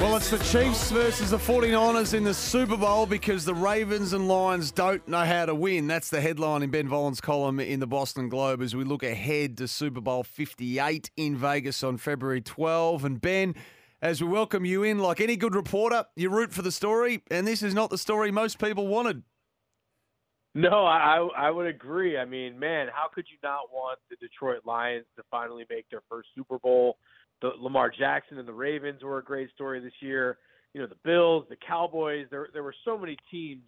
Well, it's the Chiefs versus the 49ers in the Super Bowl because the Ravens and Lions don't know how to win. That's the headline in Ben Volin's column in the Boston Globe as we look ahead to Super Bowl 58 in Vegas on February 12. And Ben, as we welcome you in, like any good reporter, you root for the story, and this is not the story most people wanted. No, I I would agree. I mean, man, how could you not want the Detroit Lions to finally make their first Super Bowl? The Lamar Jackson and the Ravens were a great story this year. You know, the Bills, the Cowboys. There there were so many teams,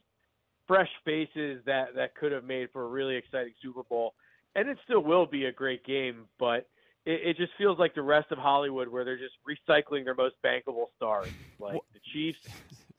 fresh faces that that could have made for a really exciting Super Bowl, and it still will be a great game. But it, it just feels like the rest of Hollywood, where they're just recycling their most bankable stars, like the Chiefs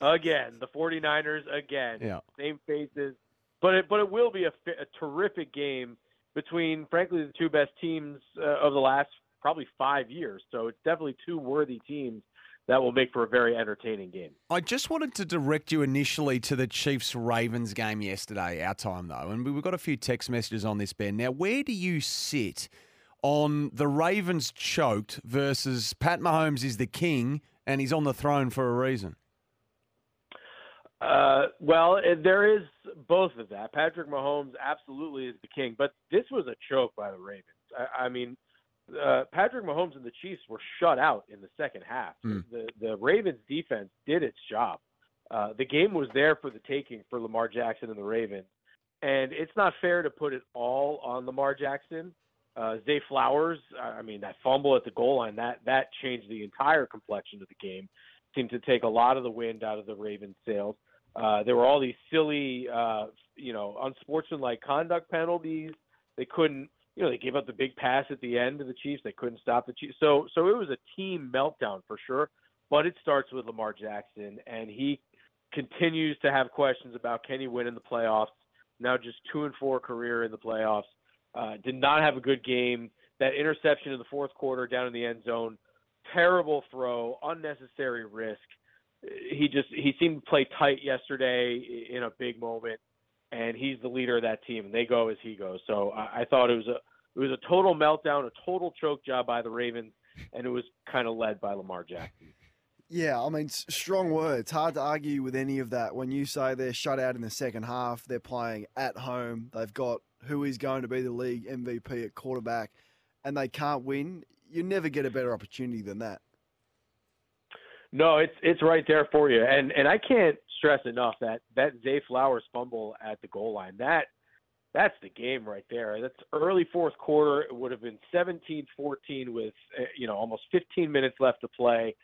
again, the 49ers again, Yeah. same faces but it, but it will be a, a terrific game between, frankly, the two best teams uh, of the last probably five years. So it's definitely two worthy teams that will make for a very entertaining game. I just wanted to direct you initially to the Chiefs Ravens game yesterday, our time though, and we've got a few text messages on this, Ben. Now, where do you sit on the Ravens choked versus Pat Mahomes is the king and he's on the throne for a reason? Uh, well, there is both of that. Patrick Mahomes absolutely is the king, but this was a choke by the Ravens. I, I mean, uh, Patrick Mahomes and the Chiefs were shut out in the second half. Mm. The the Ravens defense did its job. Uh, the game was there for the taking for Lamar Jackson and the Ravens, and it's not fair to put it all on Lamar Jackson. Uh, Zay Flowers, I mean, that fumble at the goal line that that changed the entire complexion of the game. Seemed to take a lot of the wind out of the Ravens' sails. Uh, there were all these silly, uh, you know, unsportsmanlike conduct penalties. They couldn't, you know, they gave up the big pass at the end to the Chiefs. They couldn't stop the Chiefs. So, so it was a team meltdown for sure. But it starts with Lamar Jackson, and he continues to have questions about can he win in the playoffs. Now just two and four career in the playoffs. Uh, did not have a good game. That interception in the fourth quarter down in the end zone, terrible throw, unnecessary risk he just he seemed to play tight yesterday in a big moment, and he's the leader of that team, and they go as he goes. So I, I thought it was a it was a total meltdown, a total choke job by the Ravens, and it was kind of led by Lamar Jackson. Yeah, I mean, strong words. Hard to argue with any of that. When you say they're shut out in the second half, they're playing at home. They've got who is going to be the league MVP at quarterback, and they can't win. You never get a better opportunity than that. No, it's it's right there for you, and and I can't stress enough that that Zay Flowers fumble at the goal line that that's the game right there. That's early fourth quarter. It would have been 17-14 with uh, you know almost 15 minutes left to play.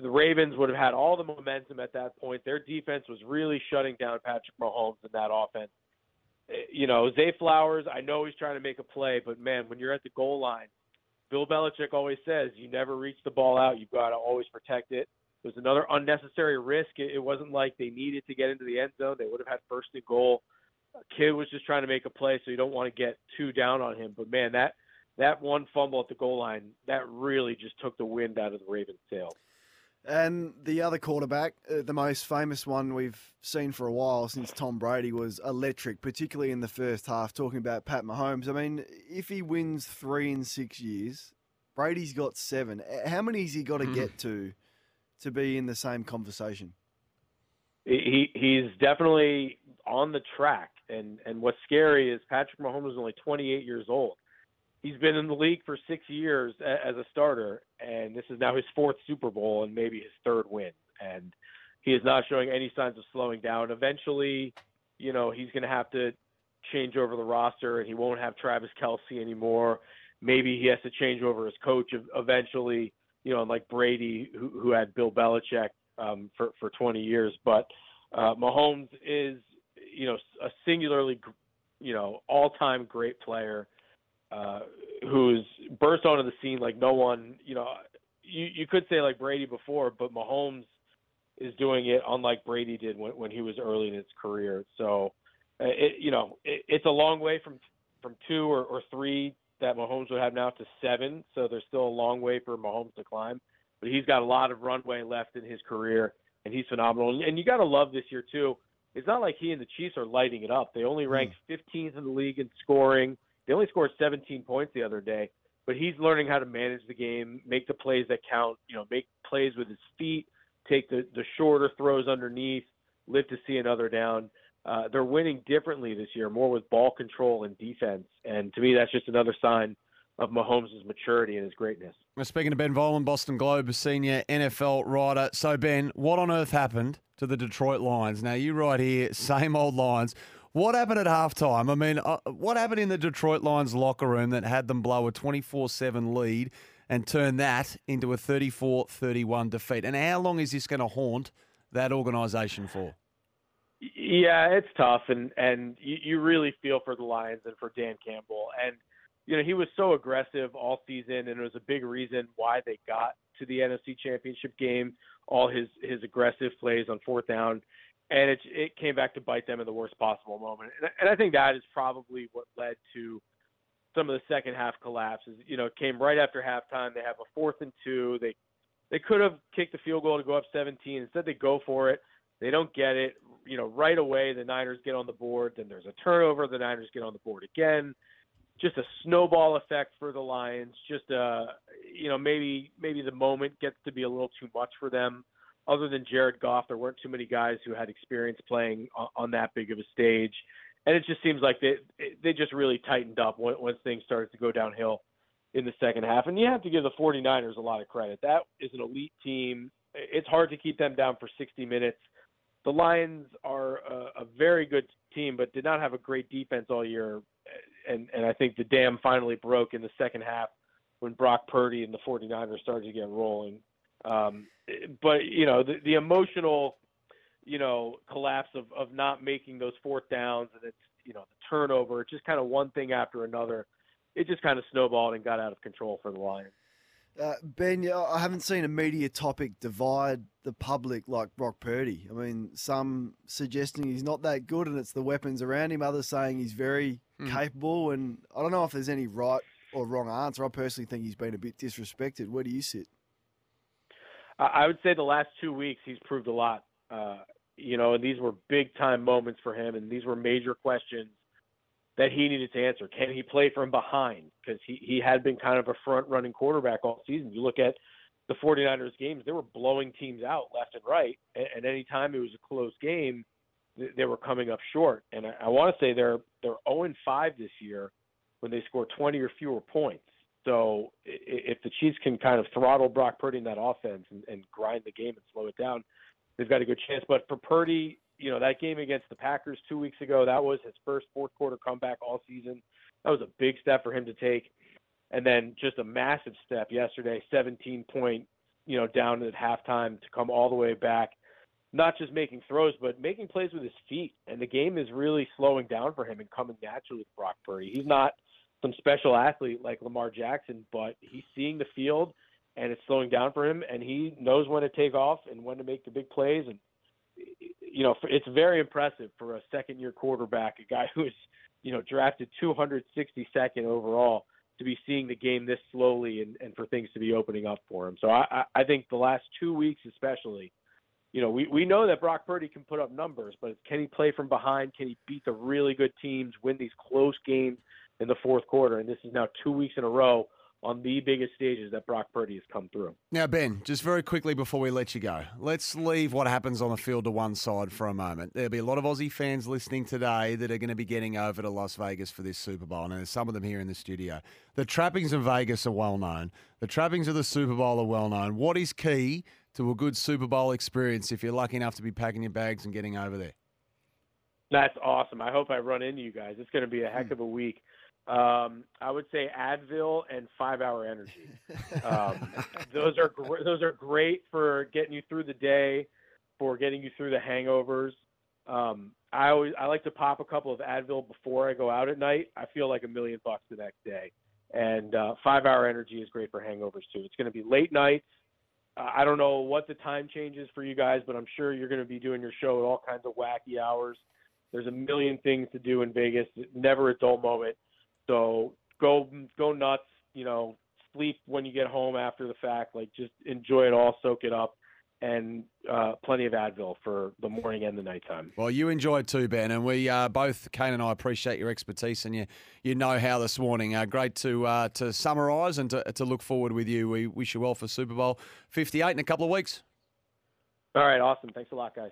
The Ravens would have had all the momentum at that point. Their defense was really shutting down Patrick Mahomes in that offense. Uh, You know, Zay Flowers, I know he's trying to make a play, but man, when you're at the goal line, Bill Belichick always says you never reach the ball out. You've got to always protect it. It was another unnecessary risk. It wasn't like they needed to get into the end zone. They would have had first and goal. Kid was just trying to make a play, so you don't want to get too down on him. But man, that that one fumble at the goal line that really just took the wind out of the Ravens' sails. And the other quarterback, uh, the most famous one we've seen for a while since Tom Brady, was electric, particularly in the first half. Talking about Pat Mahomes, I mean, if he wins three in six years, Brady's got seven. Uh, How many has he got to get to to be in the same conversation? He he's definitely on the track, and and what's scary is Patrick Mahomes is only 28 years old. he's been in the league for six years as a starter, and this is now his fourth Super Bowl and maybe his third win. And he is not showing any signs of slowing down. Eventually, you know, he's going to have to change over the roster, and he won't have Travis Kelce anymore. Maybe he has to change over his coach eventually. You know, like Brady, who, who had Bill Belichick um, for for 20 years. But uh, Mahomes is, you know, a singularly, you know, all-time great player uh, who's burst onto the scene like no one. You know, you you could say like Brady before, but Mahomes is doing it unlike Brady did when when he was early in his career. So, uh, it, you know, it, it's a long way from from two or, or three that Mahomes would have now to seven. So there's still a long way for Mahomes to climb, but he's got a lot of runway left in his career, and he's phenomenal. And you got to love this year too. It's not like he and the Chiefs are lighting it up. They only ranked 15th in the league in scoring. They only scored 17 points the other day, but he's learning how to manage the game, make the plays that count. You know, make plays with his feet, take the the shorter throws underneath, live to see another down. Uh, they're winning differently this year, more with ball control and defense. And to me, that's just another sign of Mahomes' maturity and his greatness. We're speaking to Ben Volin, Boston Globe senior NFL writer. So, Ben, what on earth happened to the Detroit Lions? Now, you right here, same old Lions. What happened at halftime? I mean, uh, what happened in the Detroit Lions locker room that had them blow a 24 7 lead and turn that into a 34 31 defeat? And how long is this going to haunt that organisation for? Yeah, it's tough, and and you, you really feel for the Lions and for Dan Campbell, and you know he was so aggressive all season, and it was a big reason why they got to the NFC Championship game. All his his aggressive plays on fourth down, and it it came back to bite them in the worst possible moment, and, and I think that is probably what led to some of the second half collapses. You know, it came right after halftime. They have a fourth and two. They they could have kicked the field goal to go up 17. Instead, they go for it. They don't get it you know, right away the Niners get on the board, then there's a turnover, the Niners get on the board again. Just a snowball effect for the Lions. Just uh, you know, maybe maybe the moment gets to be a little too much for them. Other than Jared Goff, there weren't too many guys who had experience playing on, on that big of a stage, and it just seems like they they just really tightened up once, once things started to go downhill in the second half. And you have to give the 49ers a lot of credit. That is an elite team. It's hard to keep them down for 60 minutes the Lions are a, a very good team, but did not have a great defense all year. And and I think the dam finally broke in the second half when Brock Purdy and the 49ers started to get rolling. Um, but you know the, the emotional, you know, collapse of of not making those fourth downs and it's you know the turnover, just kind of one thing after another. It just kind of snowballed and got out of control for the Lions. Uh, ben, I haven't seen a media topic divide the public like Brock Purdy. I mean, some suggesting he's not that good and it's the weapons around him, others saying he's very mm. capable. And I don't know if there's any right or wrong answer. I personally think he's been a bit disrespected. Where do you sit? I would say the last two weeks he's proved a lot. Uh, you know, and these were big time moments for him, and these were major questions that he needed to answer. Can he play from behind? Because he, he had been kind of a front running quarterback all season. You look at the 49ers games, they were blowing teams out left and right. And, and any time it was a close game, they were coming up short. And I, I want to say they're they're 0 5 this year when they score 20 or fewer points. So if the Chiefs can kind of throttle Brock Purdy in that offense and, and grind the game and slow it down, they've got a good chance. But for Purdy, you know, that game against the Packers two weeks ago, that was his first fourth quarter comeback all season. That was a big step for him to take. And then just a massive step yesterday, 17 point, you know, down at halftime to come all the way back, not just making throws, but making plays with his feet. And the game is really slowing down for him and coming naturally with Brock Purdy. He's not some special athlete like Lamar Jackson, but he's seeing the field and it's slowing down for him and he knows when to take off and when to make the big plays and you know, it's very impressive for a second year quarterback, a guy who is, you know, drafted 262nd overall to be seeing the game this slowly and, and for things to be opening up for him. So I, I think the last two weeks, especially, you know, we, we know that Brock Purdy can put up numbers, but can he play from behind? Can he beat the really good teams, win these close games in the fourth quarter? And this is now two weeks in a row on the biggest stages that Brock Purdy has come through. Now, Ben, just very quickly before we let you go, let's leave what happens on the field to one side for a moment. There'll be a lot of Aussie fans listening today that are going to be getting over to Las Vegas for this Super Bowl, and there's some of them here in the studio. The trappings of Vegas are well known. The trappings of the Super Bowl are well known. What is key to a good Super Bowl experience if you're lucky enough to be packing your bags and getting over there? That's awesome. I hope I run into you guys. It's going to be a heck hmm. of a week. Um, I would say Advil and Five Hour Energy. Um, those are gr- those are great for getting you through the day, for getting you through the hangovers. Um, I always I like to pop a couple of Advil before I go out at night. I feel like a million bucks the next day. And uh, Five Hour Energy is great for hangovers too. It's going to be late nights. Uh, I don't know what the time change is for you guys, but I'm sure you're going to be doing your show at all kinds of wacky hours. There's a million things to do in Vegas. Never a dull moment. So go go nuts. You know, sleep when you get home after the fact. Like just enjoy it all, soak it up, and uh, plenty of Advil for the morning and the nighttime. Well, you enjoyed too, Ben, and we uh, both, Kane and I, appreciate your expertise and you, you know how this morning. Uh, great to uh, to summarise and to, to look forward with you. We wish you well for Super Bowl 58 in a couple of weeks. All right, awesome. Thanks a lot, guys.